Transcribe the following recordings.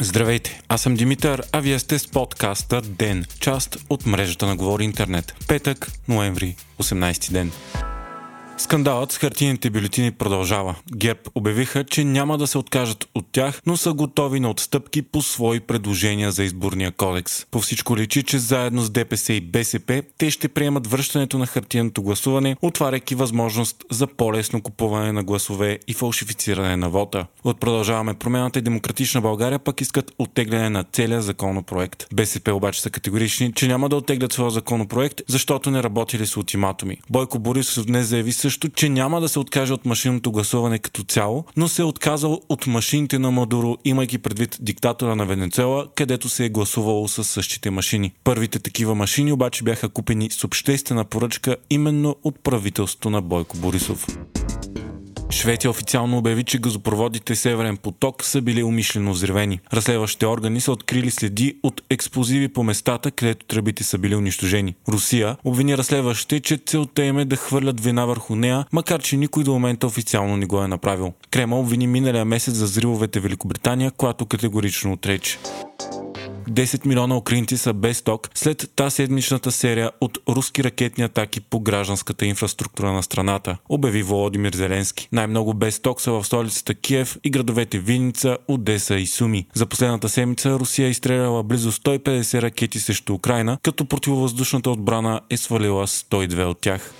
Здравейте, аз съм Димитър, а вие сте с подкаста ДЕН, част от мрежата на Говори Интернет. Петък, ноември, 18 ден. Скандалът с хартийните бюлетини продължава. ГЕРБ обявиха, че няма да се откажат от тях, но са готови на отстъпки по свои предложения за изборния кодекс. По всичко личи, че заедно с ДПС и БСП те ще приемат връщането на хартияното гласуване, отваряйки възможност за по-лесно купуване на гласове и фалшифициране на вота. От продължаваме промената и демократична България пък искат оттегляне на целия законопроект. БСП обаче са категорични, че няма да оттеглят своя законопроект, защото не работили с ултиматуми. Бойко Борисов днес заяви също, че няма да се откаже от машинното гласуване като цяло, но се е отказал от машините на Мадуро, имайки предвид диктатора на Венецуела, където се е гласувало с същите машини. Първите такива машини обаче бяха купени с обществена поръчка именно от правителството на Бойко Борисов. Швеция официално обяви, че газопроводите Северен поток са били умишлено взривени. Разследващите органи са открили следи от експлозиви по местата, където тръбите са били унищожени. Русия обвини разследващите, че целта им е да хвърлят вина върху нея, макар че никой до момента официално не го е направил. Крема обвини миналия месец за взривовете Великобритания, която категорично отрече. 10 милиона украинци са без ток след тази седмичната серия от руски ракетни атаки по гражданската инфраструктура на страната, обяви Володимир Зеленски. Най-много без ток са в столицата Киев и градовете Винница, Одеса и Суми. За последната седмица Русия е изстреляла близо 150 ракети срещу Украина, като противовъздушната отбрана е свалила 102 от тях.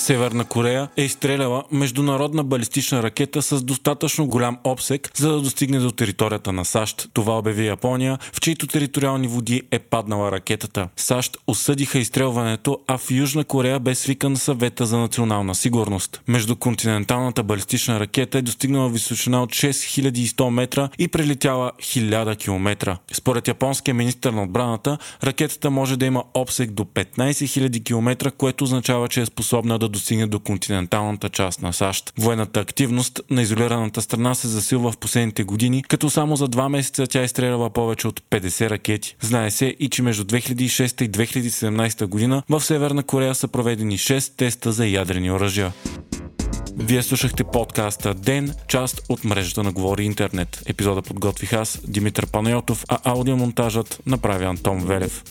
Северна Корея е изстреляла международна балистична ракета с достатъчно голям обсек, за да достигне до територията на САЩ. Това обяви Япония, в чието териториални води е паднала ракетата. САЩ осъдиха изстрелването, а в Южна Корея бе свикан съвета за национална сигурност. Междуконтиненталната балистична ракета е достигнала височина от 6100 метра и прелетяла 1000 км. Според японския министр на отбраната, ракетата може да има обсек до 15 000 км, което означава, че е способна да достигне до континенталната част на САЩ. Военната активност на изолираната страна се засилва в последните години, като само за два месеца тя е изстреляла повече от 50 ракети. Знае се и че между 2006 и 2017 година в Северна Корея са проведени 6 теста за ядрени оръжия. Вие слушахте подкаста Ден, част от мрежата на Говори Интернет. Епизода подготвих аз, Димитър Панайотов, а аудиомонтажът направи Антон Велев.